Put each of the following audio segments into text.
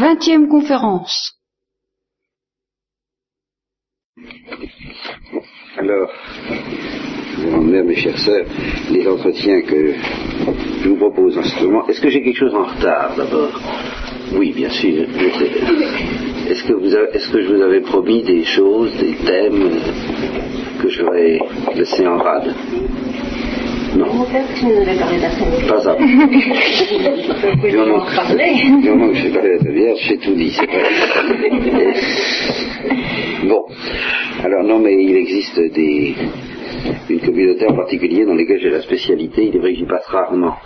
Vingtième conférence. Alors, mes chères sœurs, les entretiens que je vous propose en ce moment, est-ce que j'ai quelque chose en retard d'abord? Oui, bien sûr. Est-ce que, avez- est-ce que je vous avais promis des choses, des thèmes que je vais laisser en rade? Non, Peut-être que tu nous avais parlé de la Sainte pas ça. Moment que je sais parler de la Vierge, j'ai tout dit, c'est vrai. Bon, alors non, mais il existe des, une communauté en particulier dans laquelle j'ai la spécialité, il est vrai que j'y passe rarement.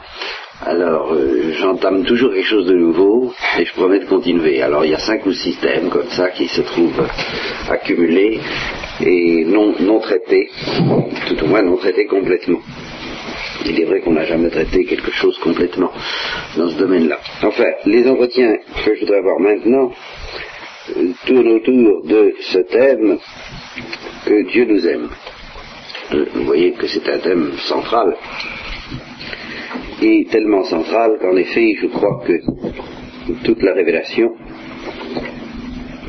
Alors, euh, j'entame toujours quelque chose de nouveau et je promets de continuer. Alors, il y a cinq ou six thèmes comme ça qui se trouvent accumulés et non, non traités, tout au moins non traités complètement. Il est vrai qu'on n'a jamais traité quelque chose complètement dans ce domaine-là. Enfin, les entretiens que je voudrais avoir maintenant tournent autour de ce thème que Dieu nous aime. Euh, Vous voyez que c'est un thème central et tellement central qu'en effet, je crois que toute la révélation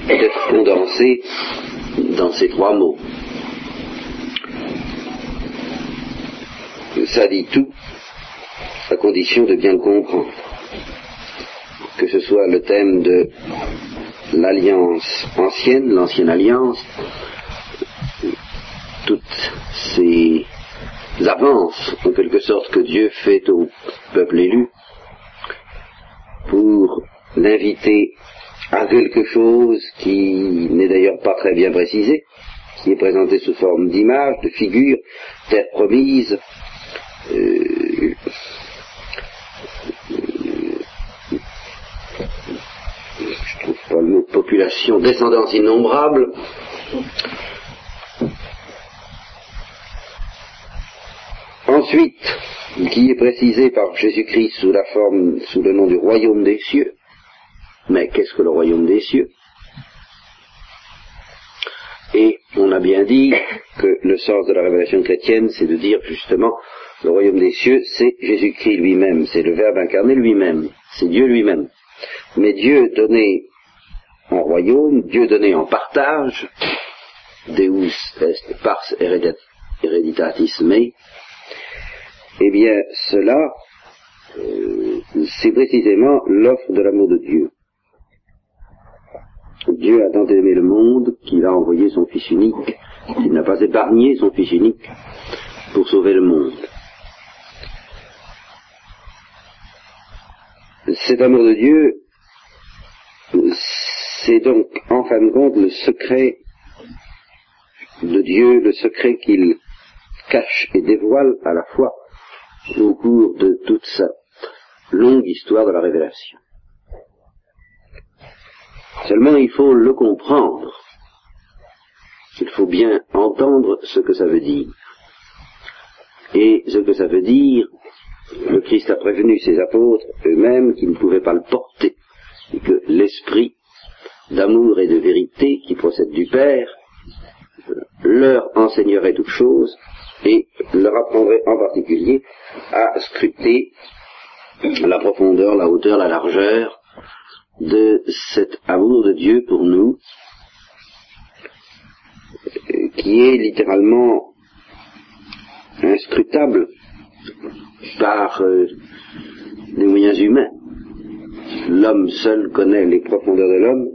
être condensée dans ces trois mots. Ça dit tout, à condition de bien comprendre. Que ce soit le thème de l'alliance ancienne, l'ancienne alliance, toutes ces avances, en quelque sorte, que Dieu fait au peuple élu, pour l'inviter à quelque chose qui n'est d'ailleurs pas très bien précisé, qui est présenté sous forme d'image, de figure, terre promise, je trouve pas le mot population, descendance innombrable. Ensuite, qui est précisé par Jésus-Christ sous la forme, sous le nom du royaume des cieux. Mais qu'est-ce que le royaume des cieux? Et on a bien dit que le sens de la révélation chrétienne, c'est de dire justement, le royaume des cieux, c'est Jésus-Christ lui-même, c'est le Verbe incarné lui-même, c'est Dieu lui-même. Mais Dieu donné en royaume, Dieu donné en partage, Deus est pars hereditatis mei, eh bien cela, euh, c'est précisément l'offre de l'amour de Dieu. Dieu a tant aimé le monde qu'il a envoyé son Fils unique, il n'a pas épargné son Fils unique pour sauver le monde. Cet amour de Dieu, c'est donc en fin de compte le secret de Dieu, le secret qu'il cache et dévoile à la fois au cours de toute sa longue histoire de la révélation. Seulement il faut le comprendre. Il faut bien entendre ce que ça veut dire. Et ce que ça veut dire, le Christ a prévenu ses apôtres eux-mêmes qu'ils ne pouvaient pas le porter, et que l'esprit d'amour et de vérité qui procède du Père leur enseignerait toutes choses et leur apprendrait en particulier à scruter la profondeur, la hauteur, la largeur de cet amour de Dieu pour nous, qui est littéralement inscrutable par euh, les moyens humains. L'homme seul connaît les profondeurs de l'homme,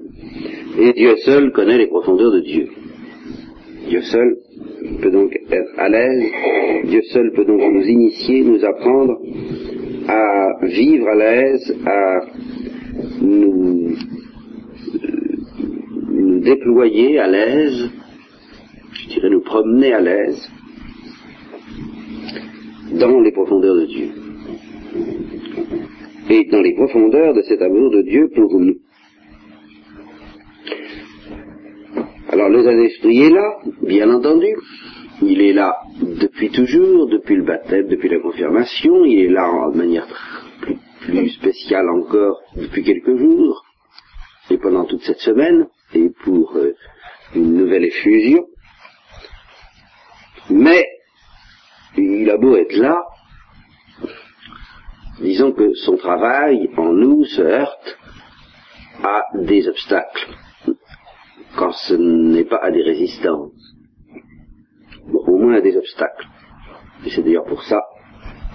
et Dieu seul connaît les profondeurs de Dieu. Dieu seul peut donc être à l'aise, Dieu seul peut donc nous initier, nous apprendre à vivre à l'aise, à nous, euh, nous déployer à l'aise, je dirais nous promener à l'aise dans les profondeurs de Dieu. Et dans les profondeurs de cet amour de Dieu pour nous. Alors le Saint-Esprit est là, bien entendu. Il est là depuis toujours, depuis le baptême, depuis la confirmation. Il est là de manière plus, spéciale encore depuis quelques jours et pendant toute cette semaine et pour euh, une nouvelle effusion. Mais il a beau être là, disons que son travail en nous se heurte à des obstacles, quand ce n'est pas à des résistances, au moins à des obstacles. Et c'est d'ailleurs pour ça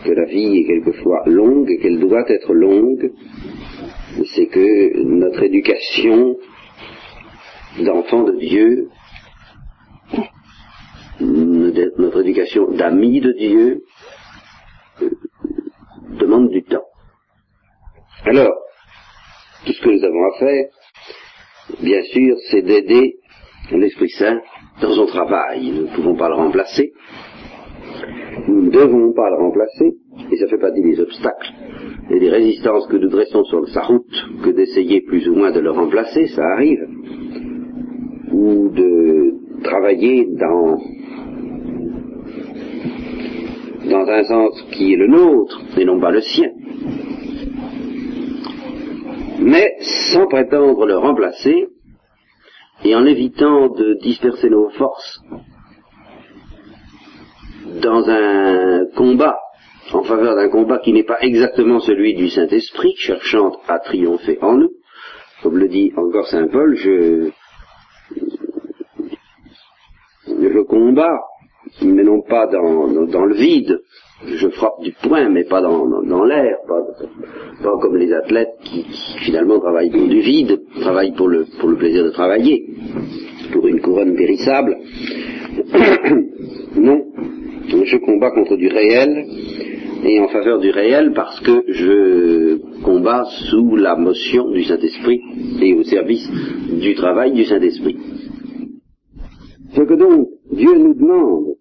que la vie est quelquefois longue et qu'elle doit être longue, c'est que notre éducation d'enfants de Dieu, notre éducation d'amis de Dieu, euh, demande du temps. Alors, tout ce que nous avons à faire, bien sûr, c'est d'aider l'Esprit Saint dans son travail. Nous ne pouvons pas le remplacer. Nous ne devons pas le remplacer. Et ça fait partie des obstacles et des résistances que nous dressons sur sa route que d'essayer plus ou moins de le remplacer, ça arrive. Ou de travailler dans dans un sens qui est le nôtre et non pas le sien mais sans prétendre le remplacer et en évitant de disperser nos forces dans un combat en faveur d'un combat qui n'est pas exactement celui du Saint-Esprit, cherchant à triompher en nous. Comme le dit encore Saint Paul, je, je combats, mais non pas dans, dans le vide, je frappe du poing, mais pas dans, dans, l'air, pas, comme les athlètes qui, finalement travaillent pour du vide, travaillent pour le, pour le plaisir de travailler, pour une couronne périssable. non, je combats contre du réel et en faveur du réel parce que je combats sous la motion du Saint-Esprit et au service du travail du Saint-Esprit. Ce que donc Dieu nous demande,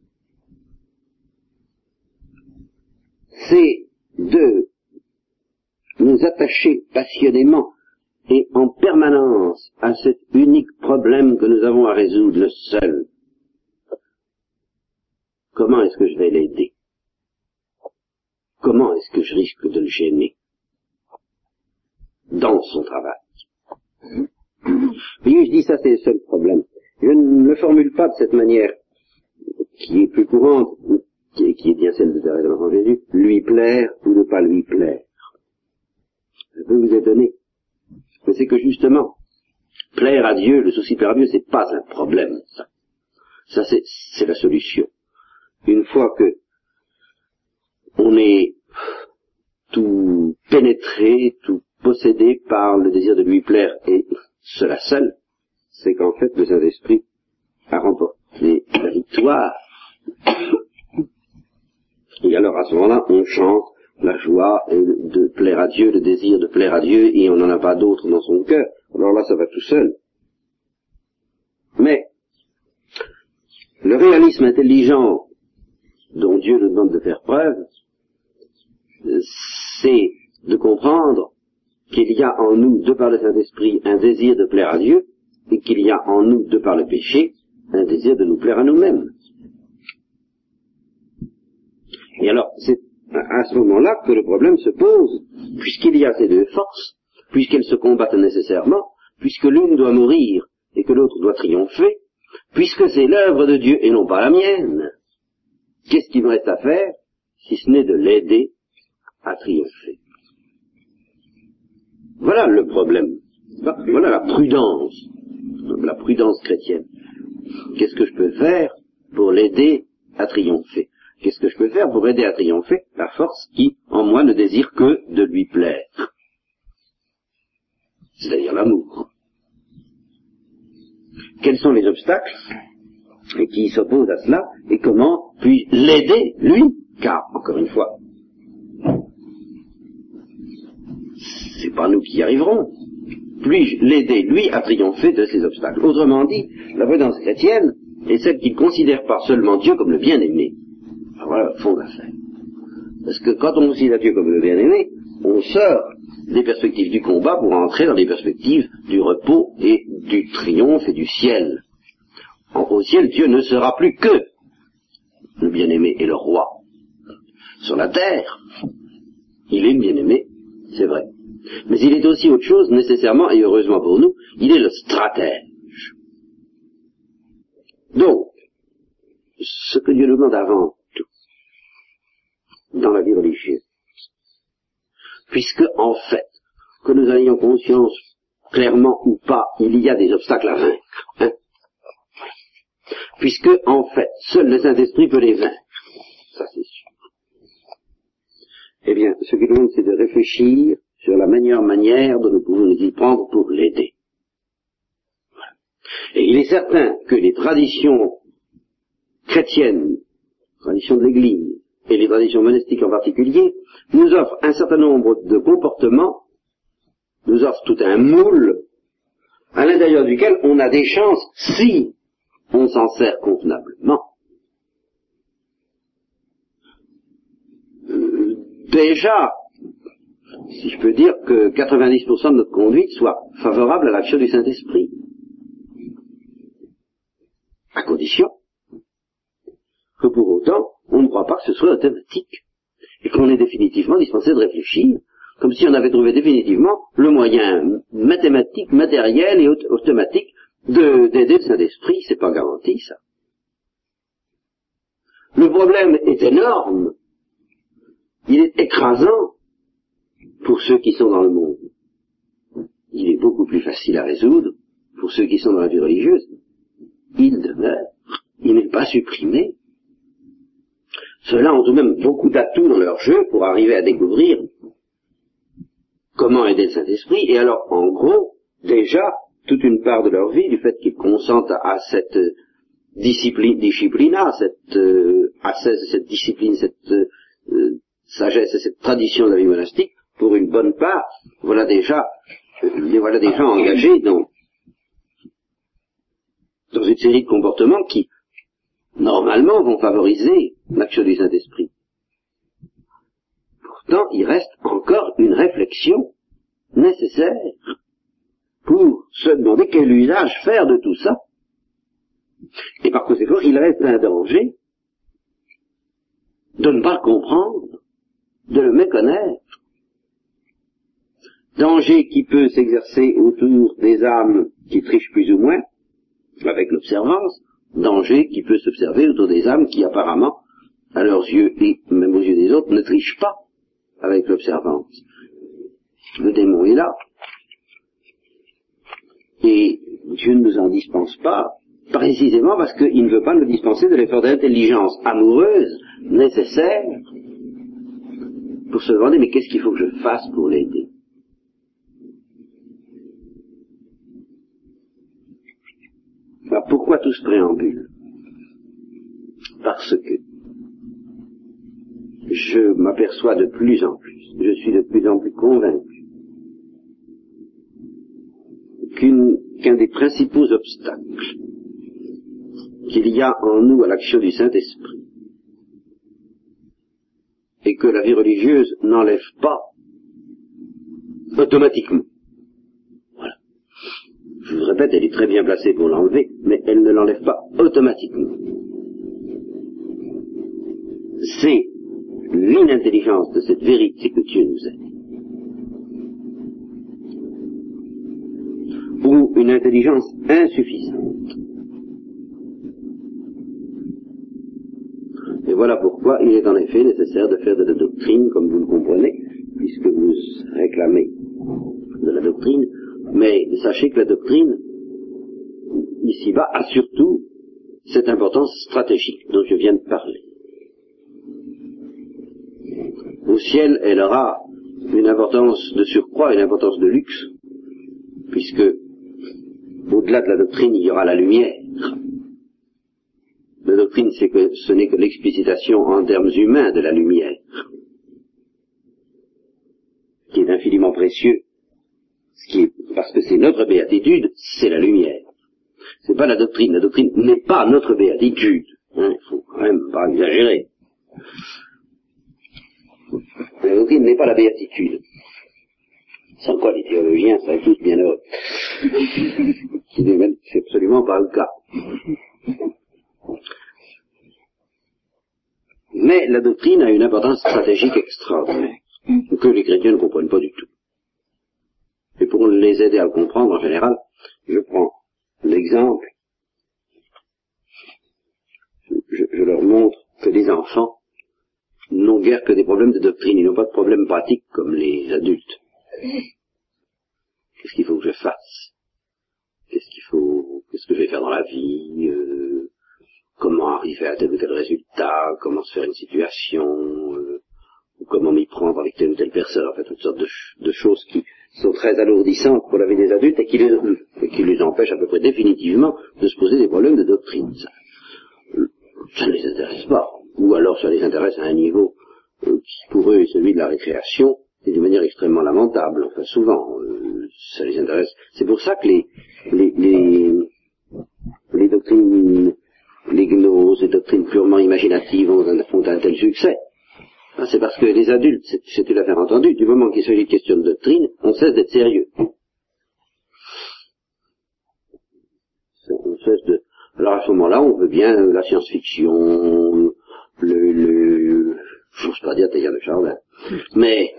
c'est de nous attacher passionnément et en permanence à cet unique problème que nous avons à résoudre, le seul. Comment est-ce que je vais l'aider? Comment est-ce que je risque de le gêner? Dans son travail Oui, je dis ça, c'est le seul problème. Je ne le formule pas de cette manière qui est plus courante, qui est, bien celle de l'enfant Jésus, lui plaire ou ne pas lui plaire. Je peux vous étonner. Mais c'est que justement, plaire à Dieu, le souci plaire à Dieu, c'est pas un problème, ça. Ça, c'est la solution. Une fois que on est tout pénétré, tout possédé par le désir de lui plaire, et cela seul, c'est qu'en fait le Saint-Esprit a remporté la victoire et alors à ce moment-là, on chante la joie de plaire à Dieu, le désir de plaire à Dieu, et on n'en a pas d'autre dans son cœur. Alors là, ça va tout seul. Mais le réalisme intelligent dont Dieu nous demande de faire preuve, c'est de comprendre qu'il y a en nous, de par le Saint-Esprit, un désir de plaire à Dieu, et qu'il y a en nous, de par le péché, un désir de nous plaire à nous-mêmes. Et alors, c'est à ce moment-là que le problème se pose, puisqu'il y a ces deux forces, puisqu'elles se combattent nécessairement, puisque l'une doit mourir et que l'autre doit triompher, puisque c'est l'œuvre de Dieu et non pas la mienne. Qu'est-ce qu'il me reste à faire si ce n'est de l'aider à triompher? Voilà le problème. Voilà la prudence, la prudence chrétienne. Qu'est-ce que je peux faire pour l'aider à triompher? Qu'est-ce que je peux faire pour aider à triompher la force qui, en moi, ne désire que de lui plaire? C'est-à-dire l'amour. Quels sont les obstacles qui s'opposent à cela et comment puis-je l'aider, lui? Car, encore une fois, c'est pas nous qui y arriverons. Puis-je l'aider, lui, à triompher de ces obstacles? Autrement dit, la prudence chrétienne est celle qui ne considère pas seulement Dieu comme le bien-aimé, voilà le fond d'affaire. Parce que quand on considère Dieu comme le bien-aimé, on sort des perspectives du combat pour entrer dans les perspectives du repos et du triomphe et du ciel. au ciel, Dieu ne sera plus que le bien-aimé et le roi. Sur la terre, il est le bien-aimé, c'est vrai. Mais il est aussi autre chose, nécessairement et heureusement pour nous, il est le stratège. Donc, ce que Dieu nous demande avant dans la vie religieuse. Puisque, en fait, que nous ayons conscience clairement ou pas, il y a des obstacles à vaincre. Hein. Puisque, en fait, seul le Saint-Esprit peut les vaincre. Ça, c'est sûr. Eh bien, ce qui nous demande, c'est de réfléchir sur la meilleure manière dont nous pouvons nous y prendre pour l'aider. Et il est certain que les traditions chrétiennes, traditions de l'Église, et les traditions monastiques en particulier, nous offrent un certain nombre de comportements, nous offrent tout un moule, à l'intérieur duquel on a des chances, si on s'en sert convenablement, euh, déjà, si je peux dire que 90% de notre conduite soit favorable à l'action du Saint-Esprit. À condition que pour autant, on ne croit pas que ce soit automatique. Et qu'on est définitivement dispensé de réfléchir, comme si on avait trouvé définitivement le moyen mathématique, matériel et automatique d'aider le Saint-Esprit. C'est pas garanti, ça. Le problème est énorme. Il est écrasant pour ceux qui sont dans le monde. Il est beaucoup plus facile à résoudre pour ceux qui sont dans la vie religieuse. Il demeure. Il n'est pas supprimé. Ceux-là ont tout de même beaucoup d'atouts dans leur jeu pour arriver à découvrir comment aider le Saint-Esprit. Et alors, en gros, déjà, toute une part de leur vie, du fait qu'ils consentent à cette discipline, disciplina, cette euh, cette discipline, cette euh, sagesse et cette tradition de la vie monastique, pour une bonne part, voilà déjà, les voilà déjà engagés dans, dans une série de comportements qui, normalement, vont favoriser l'action du Saint-Esprit. Pourtant, il reste encore une réflexion nécessaire pour se demander quel usage faire de tout ça. Et par conséquent, il reste un danger de ne pas le comprendre, de le méconnaître, danger qui peut s'exercer autour des âmes qui trichent plus ou moins, avec l'observance, danger qui peut s'observer autour des âmes qui apparemment, à leurs yeux et même aux yeux des autres, ne trichent pas avec l'observance. Le démon est là. Et Dieu ne nous en dispense pas, précisément parce qu'il ne veut pas nous dispenser de l'effort d'intelligence amoureuse nécessaire pour se demander mais qu'est-ce qu'il faut que je fasse pour l'aider? Alors pourquoi tout ce préambule? Parce que je m'aperçois de plus en plus, je suis de plus en plus convaincu qu'un des principaux obstacles qu'il y a en nous à l'action du Saint-Esprit, et que la vie religieuse n'enlève pas automatiquement, je vous répète, elle est très bien placée pour l'enlever, mais elle ne l'enlève pas automatiquement. C'est l'inintelligence de cette vérité que Dieu nous a dit. Ou une intelligence insuffisante. Et voilà pourquoi il est en effet nécessaire de faire de la doctrine, comme vous le comprenez, puisque vous réclamez de la doctrine, mais sachez que la doctrine, ici-bas, a surtout cette importance stratégique dont je viens de parler. Au ciel, elle aura une importance de surcroît, une importance de luxe, puisque au-delà de la doctrine, il y aura la lumière. La doctrine, c'est que ce n'est que l'explicitation en termes humains de la lumière, qui est infiniment précieux parce que c'est notre béatitude, c'est la lumière. C'est pas la doctrine. La doctrine n'est pas notre béatitude. Hein, il faut quand même pas exagérer. La doctrine n'est pas la béatitude. Sans quoi les théologiens seraient tous bien heureux. c'est absolument pas le cas. Mais la doctrine a une importance stratégique extraordinaire, que les chrétiens ne comprennent pas du tout. Et pour les aider à le comprendre en général, je prends l'exemple, je, leur montre que les enfants n'ont guère que des problèmes de doctrine, ils n'ont pas de problèmes pratiques comme les adultes. Qu'est-ce qu'il faut que je fasse? Qu'est-ce qu'il faut Qu'est-ce que je vais faire dans la vie euh, Comment arriver à tel ou tel résultat Comment se faire une situation euh, Comment m'y prendre avec telle ou telle personne En fait, toutes sortes de, choses qui sont très alourdissantes pour la vie des adultes et qui, les, empêchent à peu près définitivement de se poser des problèmes de doctrine. Ça ne les intéresse pas. Ou alors ça les intéresse à un niveau euh, qui pour eux est celui de la récréation, et d'une manière extrêmement lamentable, enfin souvent, euh, ça les intéresse. C'est pour ça que les, les, les, les doctrines, les gnoses, les doctrines purement imaginatives ont un, ont un tel succès. Ah, c'est parce que les adultes, c'est une affaire entendue, du moment qu'il s'agit de questions de doctrine, on cesse d'être sérieux. On cesse de... Alors à ce moment-là, on veut bien la science-fiction, le, le, j'ose pas dire tailleur de jardin, mais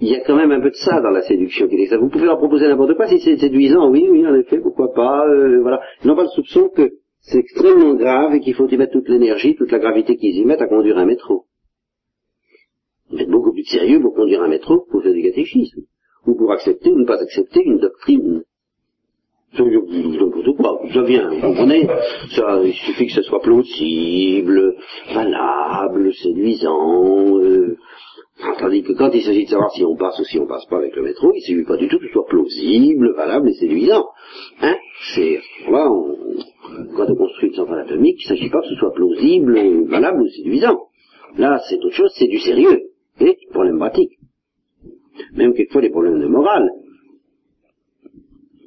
il y a quand même un peu de ça dans la séduction qui. Vous pouvez leur proposer n'importe quoi si c'est séduisant, oui, oui, en effet, pourquoi pas, euh, voilà. Ils n'ont pas le soupçon que c'est extrêmement grave et qu'il faut y mettre toute l'énergie, toute la gravité qu'ils y mettent à conduire un métro. Vous êtes beaucoup plus sérieux pour conduire un métro que pour faire du catéchisme, ou pour accepter ou ne pas accepter une doctrine. N'importe quoi, ça vient, vous comprenez ça, Il suffit que ce soit plausible, valable, séduisant, euh, Tandis que quand il s'agit de savoir si on passe ou si on passe pas avec le métro, il ne s'agit pas du tout que ce soit plausible, valable et séduisant. Hein C'est là, on, quand on construit une centrale atomique, il ne s'agit pas que ce soit plausible, valable ou séduisant. Là, c'est autre chose, c'est du sérieux. Et problème pratique. Même quelquefois des problèmes de morale.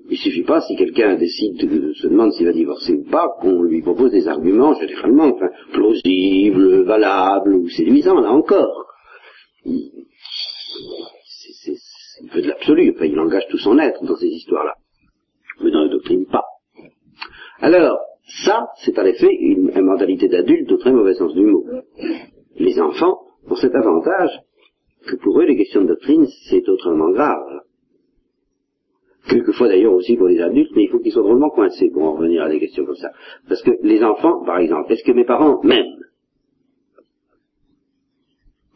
Il suffit pas, si quelqu'un décide, de, se demande s'il va divorcer ou pas, qu'on lui propose des arguments, généralement, enfin, plausibles, valables ou séduisants, là encore. Il, il veut de l'absolu, enfin, il engage tout son être dans ces histoires-là. Mais dans la doctrine, pas. Alors, ça, c'est en effet une, une mentalité d'adulte au très mauvais sens du mot. Les enfants ont cet avantage que pour eux, les questions de doctrine, c'est autrement grave. Quelquefois d'ailleurs aussi pour les adultes, mais il faut qu'ils soient drôlement coincés pour en revenir à des questions comme ça. Parce que les enfants, par exemple, est-ce que mes parents m'aiment?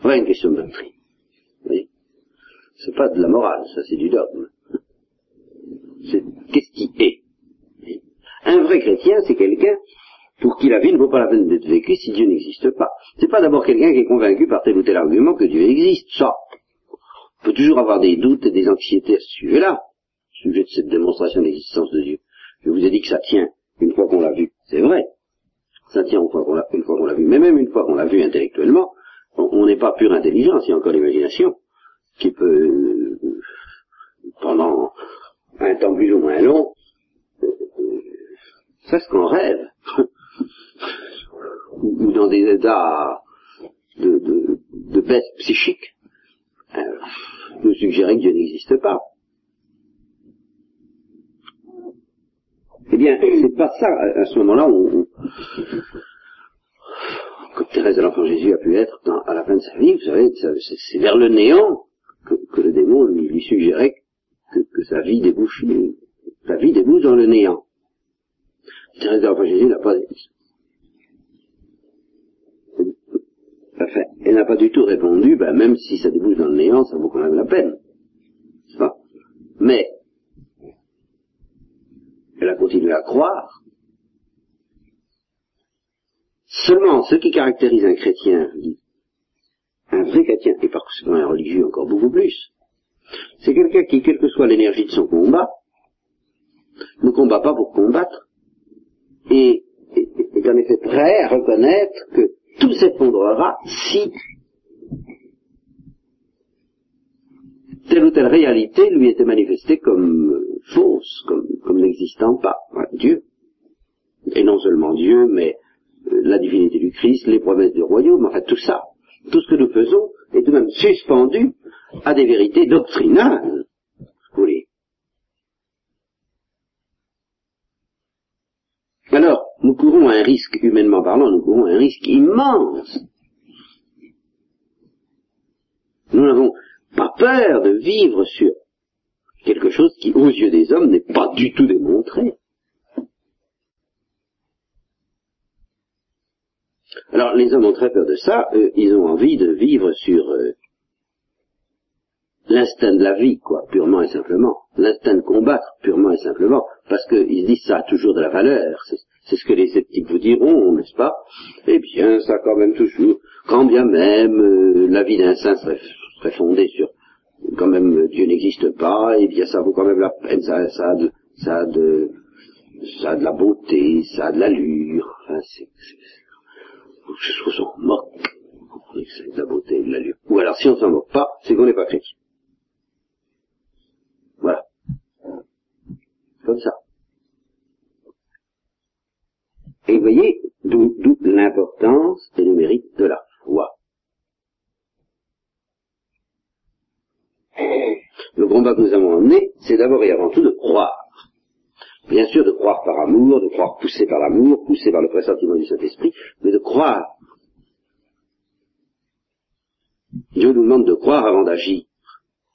Voilà une question de doctrine. Vous C'est pas de la morale, ça c'est du dogme. C'est qu'est-ce qui est? Un vrai chrétien, c'est quelqu'un pour qui la vie ne vaut pas la peine d'être vécue si Dieu n'existe pas. C'est pas d'abord quelqu'un qui est convaincu par tel ou tel argument que Dieu existe, ça. On peut toujours avoir des doutes et des anxiétés à ce sujet-là, sujet de cette démonstration d'existence de Dieu. Je vous ai dit que ça tient une fois qu'on l'a vu, c'est vrai. Ça tient une fois qu'on l'a, vu. Mais même une fois qu'on l'a vu intellectuellement, on n'est pas pure intelligence, il y a encore l'imagination qui peut, euh, pendant un temps plus ou moins long, euh, faire ce qu'on rêve. ou dans des états de, de, psychique, euh, nous suggérer que Dieu n'existe pas. Eh bien, c'est pas ça, à ce moment-là, on, Thérèse de l'Enfant Jésus a pu être à la fin de sa vie, vous savez, c'est vers le néant que, le démon lui, suggérait que, sa vie débouche, sa vie débouche dans le néant. Thérèse de l'Enfant Jésus n'a pas, elle n'a pas du tout répondu, ben, même si ça débouche dans le néant, ça vaut quand même la peine. Ça. Mais, elle a continué à croire. Seulement, ce qui caractérise un chrétien, un vrai chrétien, et par conséquent un religieux encore beaucoup plus, c'est quelqu'un qui, quelle que soit l'énergie de son combat, ne combat pas pour combattre, et est en effet prêt à reconnaître que tout s'effondrera si telle ou telle réalité lui était manifestée comme euh, fausse, comme, n'existant pas. Dieu. Et non seulement Dieu, mais euh, la divinité du Christ, les promesses du royaume, enfin tout ça, tout ce que nous faisons est tout de même suspendu à des vérités doctrinales. Voulez. Alors, nous courons un risque, humainement parlant, nous courons un risque immense. Nous n'avons pas peur de vivre sur quelque chose qui, aux yeux des hommes, n'est pas du tout démontré. Alors, les hommes ont très peur de ça, ils ont envie de vivre sur euh, l'instinct de la vie, quoi, purement et simplement, l'instinct de combattre, purement et simplement, parce qu'ils disent ça a toujours de la valeur, c'est ce que les sceptiques vous diront, n'est-ce pas? Eh bien, ça a quand même toujours, quand bien même euh, la vie d'un saint serait, fondée sur, quand même Dieu n'existe pas, eh bien ça vaut quand même la peine, ça, a, de, ça, de, ça de la beauté, ça a de l'allure, enfin, c'est, je trouve s'en moque, c'est de la beauté et de l'allure. Ou alors si on s'en moque pas, c'est qu'on n'est pas chrétien. Voilà. Comme ça. Et vous voyez, d'où l'importance et le mérite de la foi. Le combat que nous avons emmené, c'est d'abord et avant tout de croire. Bien sûr, de croire par amour, de croire poussé par l'amour, poussé par le pressentiment du Saint-Esprit, mais de croire. Dieu nous demande de croire avant d'agir.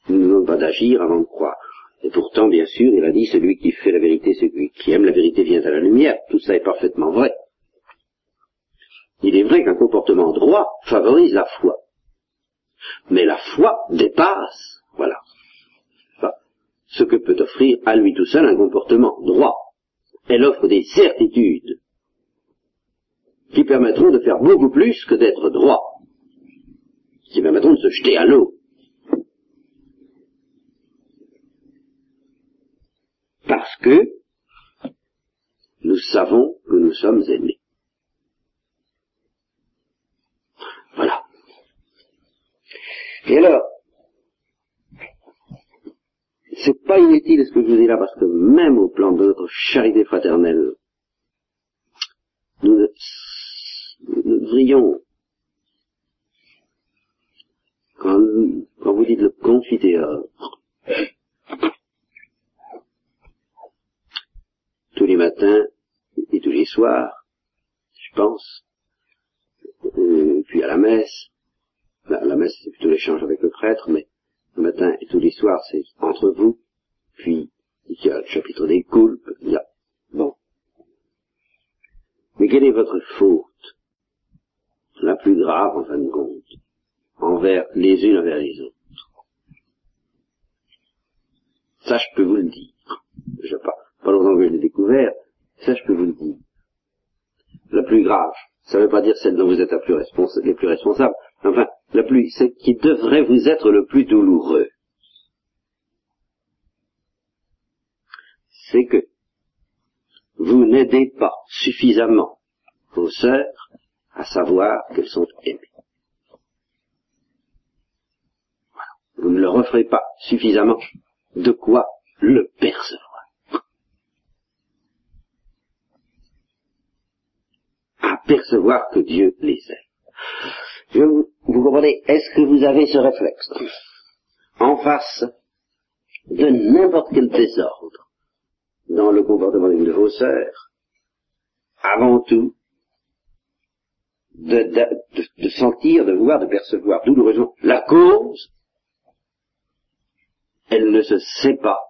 Il ne nous demande pas d'agir avant de croire. Et pourtant, bien sûr, il a dit, celui qui fait la vérité, celui qui aime la vérité vient à la lumière. Tout ça est parfaitement vrai. Il est vrai qu'un comportement droit favorise la foi. Mais la foi dépasse, voilà, ce que peut offrir à lui tout seul un comportement droit. Elle offre des certitudes qui permettront de faire beaucoup plus que d'être droit, qui permettront de se jeter à l'eau, parce que nous savons que nous sommes aimés. Voilà. Et alors, c'est pas inutile ce que je vous dis là, parce que même au plan de notre charité fraternelle, nous, devrions, quand, quand, vous dites le confiteor, tous les matins et tous les soirs, je pense, euh, puis à la messe. La, la messe, c'est plutôt l'échange avec le prêtre, mais le matin et tous les soirs, c'est entre vous. Puis, il y a le chapitre des coulpes, il y a... Bon. Mais quelle est votre faute? La plus grave, en fin de compte, envers les unes envers les autres. Ça, je peux vous le dire. Je pas, pas longtemps que je l'ai découvert, ça, je peux vous le dire. La plus grave, ça ne veut pas dire celle dont vous êtes la plus les plus responsables. Enfin, celle qui devrait vous être le plus douloureux. C'est que vous n'aidez pas suffisamment vos sœurs à savoir qu'elles sont aimées. Vous ne leur offrez pas suffisamment de quoi le percevoir. À percevoir que Dieu les aime. Vous, vous comprenez Est-ce que vous avez ce réflexe En face de n'importe quel désordre dans le comportement d'une de vos sœurs, avant tout, de, de, sentir, de voir, de percevoir douloureusement la cause, elle ne se sait pas,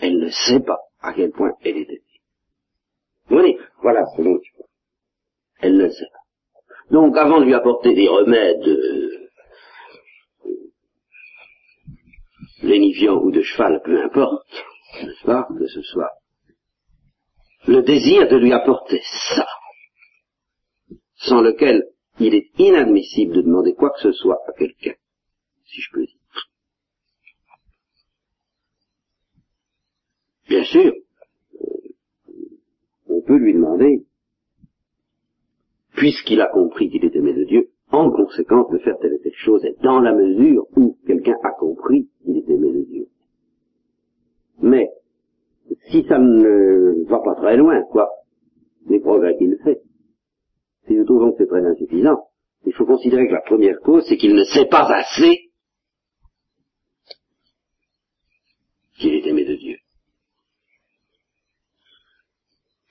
elle ne sait pas à quel point elle est aimée. Vous voyez, voilà ce dont tu Elle ne sait pas. Donc avant de lui apporter des remèdes euh, lénifiants ou de cheval, peu importe, n'est-ce que ce soit le désir de lui apporter ça, sans lequel il est inadmissible de demander quoi que ce soit à quelqu'un, si je peux dire. Bien sûr, on peut lui demander puisqu'il a compris qu'il est aimé de Dieu, en conséquence de faire telle et telle chose, et dans la mesure où quelqu'un a compris qu'il est aimé de Dieu. Mais, si ça ne va pas très loin, quoi, les progrès qu'il fait, si nous trouvons que c'est très insuffisant, il faut considérer que la première cause, c'est qu'il ne sait pas assez qu'il est aimé de Dieu.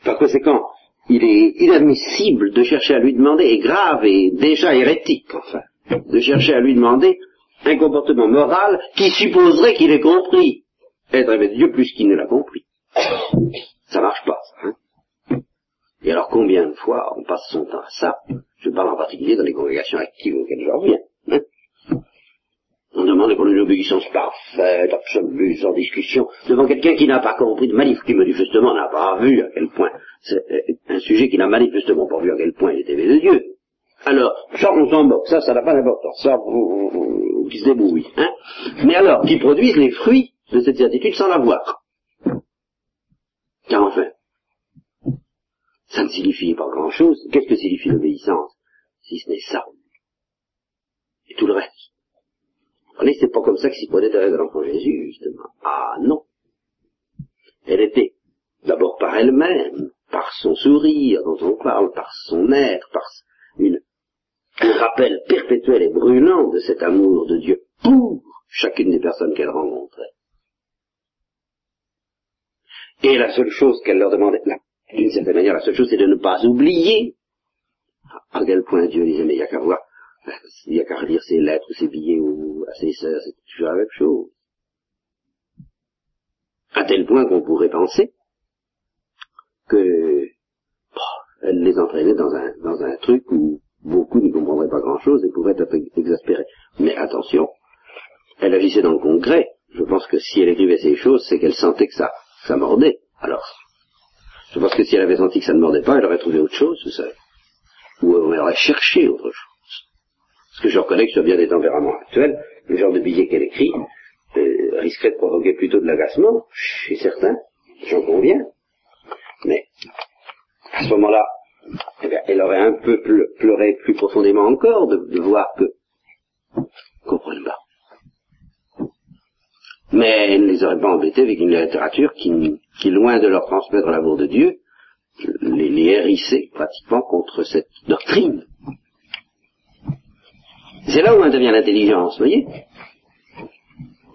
Par conséquent, il est inadmissible de chercher à lui demander, et grave et déjà hérétique, enfin, de chercher à lui demander un comportement moral qui supposerait qu'il ait compris être de Dieu plus qu'il ne l'a compris. Ça marche pas, ça. Hein et alors combien de fois on passe son temps à ça? Je parle en particulier dans les congrégations actives auxquelles je reviens. On demande qu'on lui obéissance parfaite, absolue, sans discussion, devant quelqu'un qui n'a pas compris, qui manifestement n'a pas vu à quel point, c'est euh, un sujet qui n'a manifestement pas vu à quel point il était de Dieu. Alors, ça, on s'en moque, ça, ça n'a pas d'importance, ça, qui se débrouille. Hein Mais alors, qui produisent les fruits de cette certitude sans la voir. Car enfin, ça ne signifie pas grand-chose. Qu'est-ce que signifie l'obéissance Si ce n'est ça? Et tout le reste. Comprenez, c'est pas comme ça que s'y prenait Thérèse de l'Enfant Jésus, justement. Ah non. Elle était d'abord par elle-même, par son sourire dont on parle, par son être, par une, un rappel perpétuel et brûlant de cet amour de Dieu pour chacune des personnes qu'elle rencontrait. Et la seule chose qu'elle leur demandait, d'une certaine manière, la seule chose, c'est de ne pas oublier à quel point Dieu les aimait. Il n'y a qu'à voir, il n'y a qu'à relire ses lettres, ses billets ou à ses sœurs, c'est toujours la même chose. À tel point qu'on pourrait penser que elle les entraînait dans un, dans un truc où beaucoup ne comprendraient pas grand-chose et pourraient être exaspérés. Mais attention, elle agissait dans le concret. Je pense que si elle écrivait ces choses, c'est qu'elle sentait que ça, ça mordait. Alors, je pense que si elle avait senti que ça ne mordait pas, elle aurait trouvé autre chose, vous savez. Ou elle aurait cherché autre chose. Parce que je reconnais que sur bien des tempéraments actuels, le genre de billet qu'elle écrit euh, risquerait de provoquer plutôt de l'agacement, chez certains, j'en conviens. Mais à ce moment-là, eh elle aurait un peu pleuré plus profondément encore de, de voir que, comprenez pas, mais elle ne les aurait pas embêtés avec une littérature qui, qui loin de leur transmettre l'amour de Dieu, les, les hérissait pratiquement contre cette doctrine. C'est là où intervient l'intelligence, voyez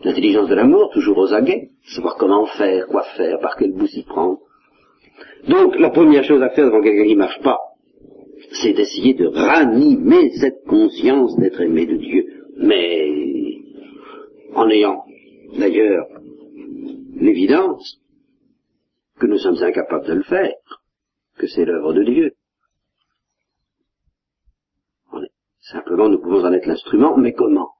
L'intelligence de l'amour, toujours aux aguets, savoir comment faire, quoi faire, par quel bout s'y prendre. Donc, la première chose à faire devant quelqu'un qui ne marche pas, c'est d'essayer de ranimer cette conscience d'être aimé de Dieu, mais en ayant d'ailleurs l'évidence que nous sommes incapables de le faire, que c'est l'œuvre de Dieu. Simplement, nous pouvons en être l'instrument, mais comment?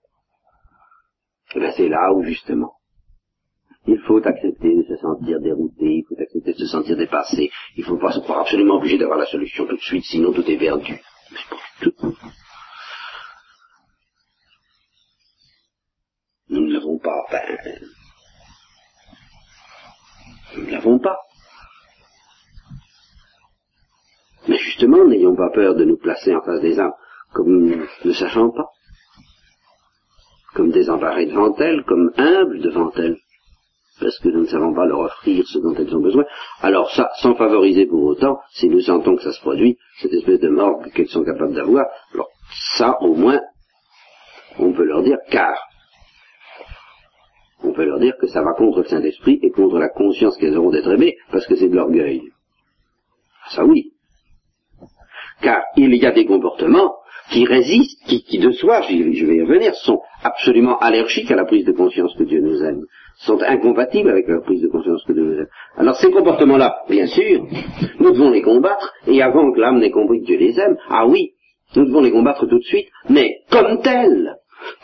Eh C'est là où, justement, il faut accepter de se sentir dérouté, il faut accepter de se sentir dépassé, il faut pas se croire absolument obligé d'avoir la solution tout de suite, sinon tout est perdu. tout. Nous ne l'avons pas, ben, nous ne l'avons pas. Mais justement, n'ayons pas peur de nous placer en face des âmes comme ne sachant pas, comme désemparés devant elles, comme humbles devant elles, parce que nous ne savons pas leur offrir ce dont elles ont besoin. Alors ça, sans favoriser pour autant, si nous sentons que ça se produit, cette espèce de morgue qu'elles sont capables d'avoir, alors ça, au moins, on peut leur dire, car on peut leur dire que ça va contre le Saint-Esprit et contre la conscience qu'elles auront d'être aimées, parce que c'est de l'orgueil. Ça oui. Car il y a des comportements qui résistent, qui, de soi, je vais y revenir, sont absolument allergiques à la prise de conscience que Dieu nous aime, sont incompatibles avec la prise de conscience que Dieu nous aime. Alors ces comportements-là, bien sûr, nous devons les combattre, et avant que l'âme n'ait compris que Dieu les aime, ah oui, nous devons les combattre tout de suite, mais comme tels,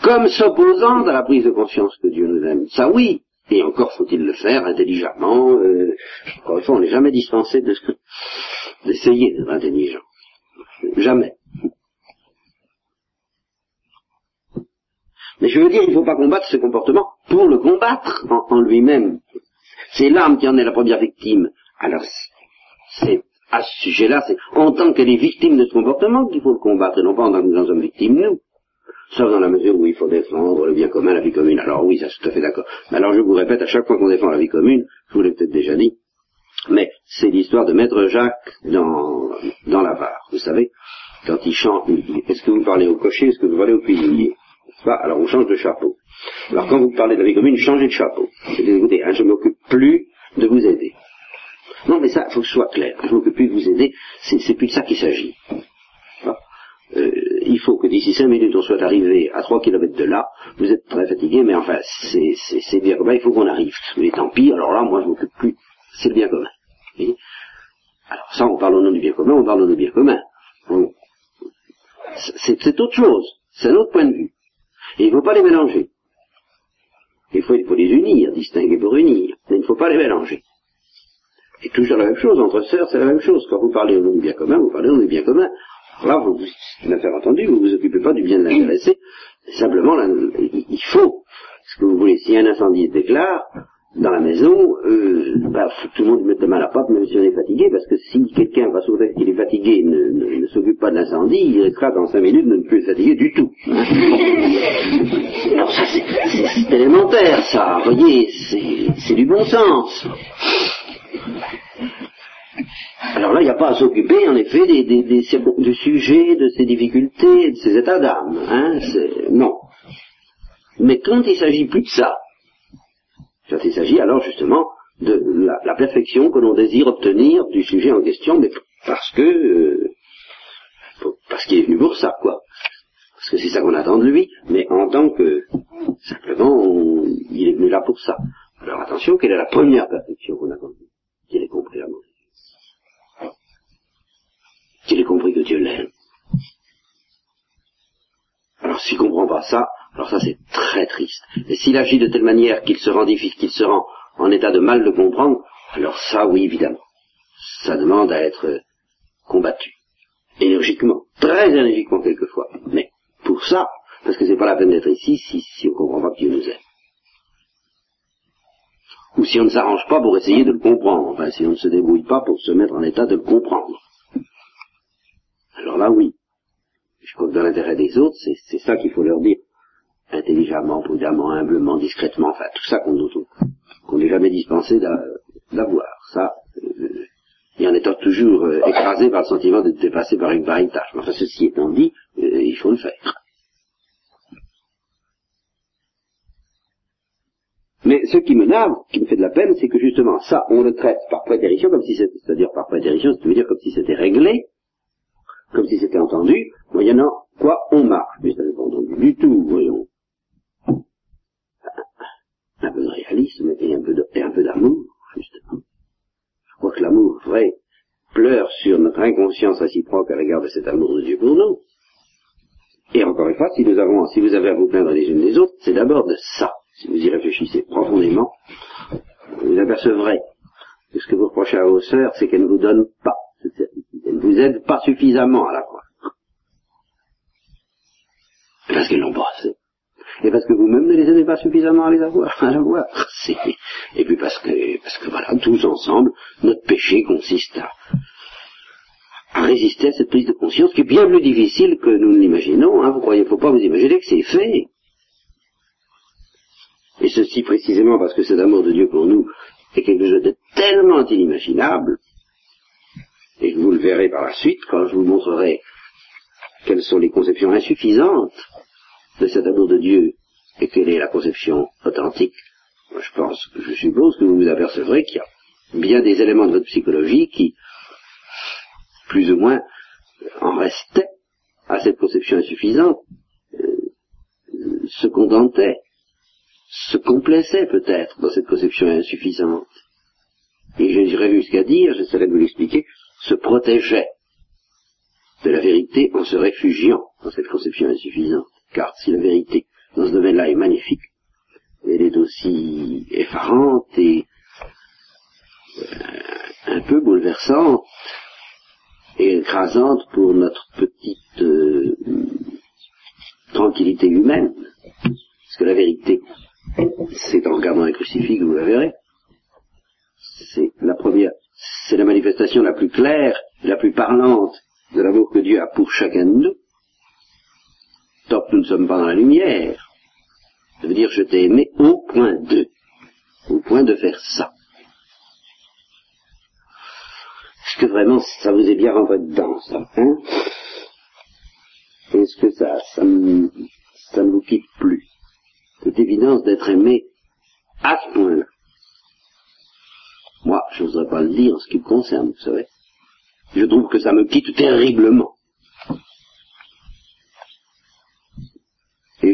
comme s'opposant à la prise de conscience que Dieu nous aime. Ça oui, et encore faut-il le faire intelligemment. Euh, encore une fois, on n'est jamais dispensé d'essayer d'être intelligent. Jamais. Mais je veux dire, il ne faut pas combattre ce comportement pour le combattre en, lui-même. C'est l'âme qui en est la première victime. Alors, c'est à ce sujet-là, c'est en tant qu'elle est victime de ce comportement qu'il faut le combattre, et non pas en tant que nous en sommes victimes, nous. Sauf dans la mesure où il faut défendre le bien commun, la vie commune. Alors oui, ça, je suis tout à fait d'accord. Mais alors je vous répète, à chaque fois qu'on défend la vie commune, je vous l'ai peut-être déjà dit, mais c'est l'histoire de Maître Jacques dans, dans la barre. Vous savez, quand il chante, est-ce que vous parlez au cocher, est-ce que vous parlez au cuisinier? Alors on change de chapeau. Alors quand vous parlez de la vie commune, changez de chapeau. Écoutez, hein, je ne m'occupe plus de vous aider. Non, mais ça, il faut que ce soit clair. Je ne m'occupe plus de vous aider, c'est plus de ça qu'il s'agit. Euh, il faut que d'ici cinq minutes on soit arrivé à trois kilomètres de là. Vous êtes très fatigué, mais enfin, c'est bien commun, il faut qu'on arrive. Mais tant pis, alors là, moi je m'occupe plus. C'est le bien commun. alors ça, on parle au nom du bien commun, on parle au nom du bien commun. C'est autre chose. C'est un autre point de vue. Et il ne faut pas les mélanger. Il faut, il faut les unir, distinguer pour unir, mais il ne faut pas les mélanger. Et toujours la même chose, entre sœurs, c'est la même chose. Quand vous parlez au nom du bien commun, vous parlez au nom du bien commun. Alors là, vous, c'est une affaire entendue, vous ne vous occupez pas du bien de l'intéressé. Simplement, là, il faut, ce que vous voulez, si un incendie se déclare, dans la maison, euh, bah, tout le monde mette la main à porte, même si on est fatigué, parce que si quelqu'un va sauver qu'il est fatigué ne, ne, s'occupe pas de l'incendie, il risquera dans cinq minutes de ne plus être fatigué du tout. Alors ça, c'est élémentaire, ça, vous voyez, c'est du bon sens. Alors là, il n'y a pas à s'occuper, en effet, des, des, des, du sujet, de ses difficultés, de ses états d'âme. Hein, non. Mais quand il s'agit plus de ça, quand il s'agit alors justement de la, perfection que l'on désire obtenir du sujet en question, mais parce que euh, parce qu'il est venu pour ça, quoi. Parce que c'est ça qu'on attend de lui, mais en tant que simplement il est venu là pour ça. Alors attention, quelle est la première perfection qu'on de lui Qu'il ait compris l'amour de. Qu'il ait compris que Dieu l'aime. Alors s'il comprend pas ça, alors ça c'est très triste. Et s'il agit de telle manière qu'il se rend difficile, qu'il se rend en état de mal le comprendre, alors ça oui évidemment. Ça demande à être combattu. Énergiquement. Très énergiquement quelquefois. Mais pour ça, parce que c'est pas la peine d'être ici si, si on comprend pas que Dieu nous aime. Ou si on ne s'arrange pas pour essayer de le comprendre. Enfin, si on ne se débrouille pas pour se mettre en état de le comprendre. Alors là oui. Je crois que dans l'intérêt des autres, c'est ça qu'il faut leur dire intelligemment, prudemment, humblement, discrètement, enfin tout ça qu'on qu'on n'est jamais dispensé d'avoir. Ça, euh, et en étant toujours euh, écrasé par le sentiment d'être dépassé par une, par tâche. Mais enfin, ceci étant dit, euh, il faut le faire. Mais ce qui me nave, qui me fait de la peine, c'est que justement, ça, on le traite par prétérition, comme si c'était, c'est-à-dire par prétérition, c'est-à-dire comme si c'était réglé, comme si c'était entendu, moyennant quoi on marche. Mais ça n'est pas entendu du tout, voyons un peu de réalisme et un peu, d'amour, justement. Je crois que l'amour vrai pleure sur notre inconscience réciproque à l'égard de cet amour de Dieu pour nous. Et encore une fois, si vous avez à vous plaindre les unes des autres, c'est d'abord de ça. Si vous y réfléchissez profondément, vous apercevrez que ce que vous reprochez à vos sœurs, c'est qu'elles ne vous donnent pas cette certitude. Elles ne vous aident pas suffisamment à la croire. Parce qu'elles n'ont pas assez et parce que vous-même ne les aidez pas suffisamment à les avoir, à l'avoir. Et puis parce que, parce que voilà, tous ensemble, notre péché consiste à, à résister à cette prise de conscience qui est bien plus difficile que nous ne l'imaginons. Hein. Vous croyez, faut pas vous imaginer que c'est fait. Et ceci précisément parce que cet amour de Dieu pour nous est quelque chose de tellement inimaginable, et vous le verrez par la suite quand je vous montrerai quelles sont les conceptions insuffisantes de cet amour de Dieu et quelle est la conception authentique, je pense, je suppose que vous vous apercevrez qu'il y a bien des éléments de votre psychologie qui, plus ou moins, en restaient à cette conception insuffisante, euh, se contentaient, se complaçaient peut-être dans cette conception insuffisante. Et j'irais jusqu'à dire, j'essaierai de vous l'expliquer, se protégeaient de la vérité en se réfugiant dans cette conception insuffisante car si la vérité dans ce domaine-là est magnifique, elle est aussi effarante et euh, un peu bouleversante et écrasante pour notre petite euh, tranquillité humaine. Parce que la vérité, c'est en regardant un crucifix vous la verrez. C'est la première, c'est la manifestation la plus claire, la plus parlante de l'amour que Dieu a pour chacun de nous que nous ne sommes pas dans la lumière. Ça veut dire je t'ai aimé au point de, au point de faire ça. Est-ce que vraiment ça vous est bien rentré dedans, ça hein? Est-ce que ça, ça, ça ne vous quitte plus? Cette évidence d'être aimé à ce point-là. Moi, je n'oserais pas le dire en ce qui me concerne, vous savez. Je trouve que ça me quitte terriblement.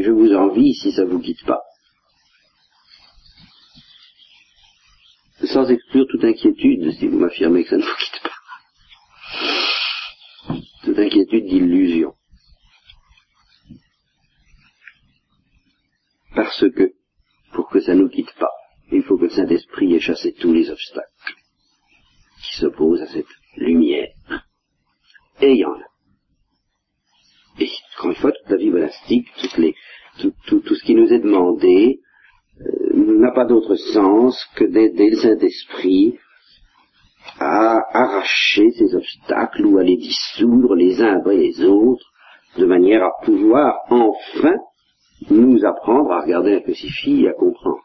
Je vous envie si ça ne vous quitte pas. Sans exclure toute inquiétude si vous m'affirmez que ça ne vous quitte pas. Toute inquiétude d'illusion. Parce que, pour que ça ne nous quitte pas. Il faut que le Saint-Esprit ait chassé tous les obstacles qui s'opposent à cette lumière. Et il. Encore une fois, toute la vie monastique, tout, tout, ce qui nous est demandé, euh, n'a pas d'autre sens que d'aider le Saint-Esprit à arracher ces obstacles ou à les dissoudre les uns après les autres, de manière à pouvoir enfin nous apprendre à regarder un crucifix et à comprendre.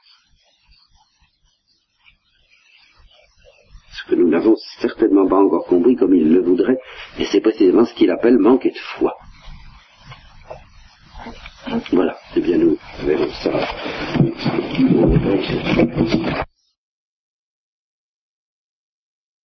Ce que nous n'avons certainement pas encore compris comme il le voudrait, et c'est précisément ce qu'il appelle manquer de foi. Voilà, eh bien nous verrons ça.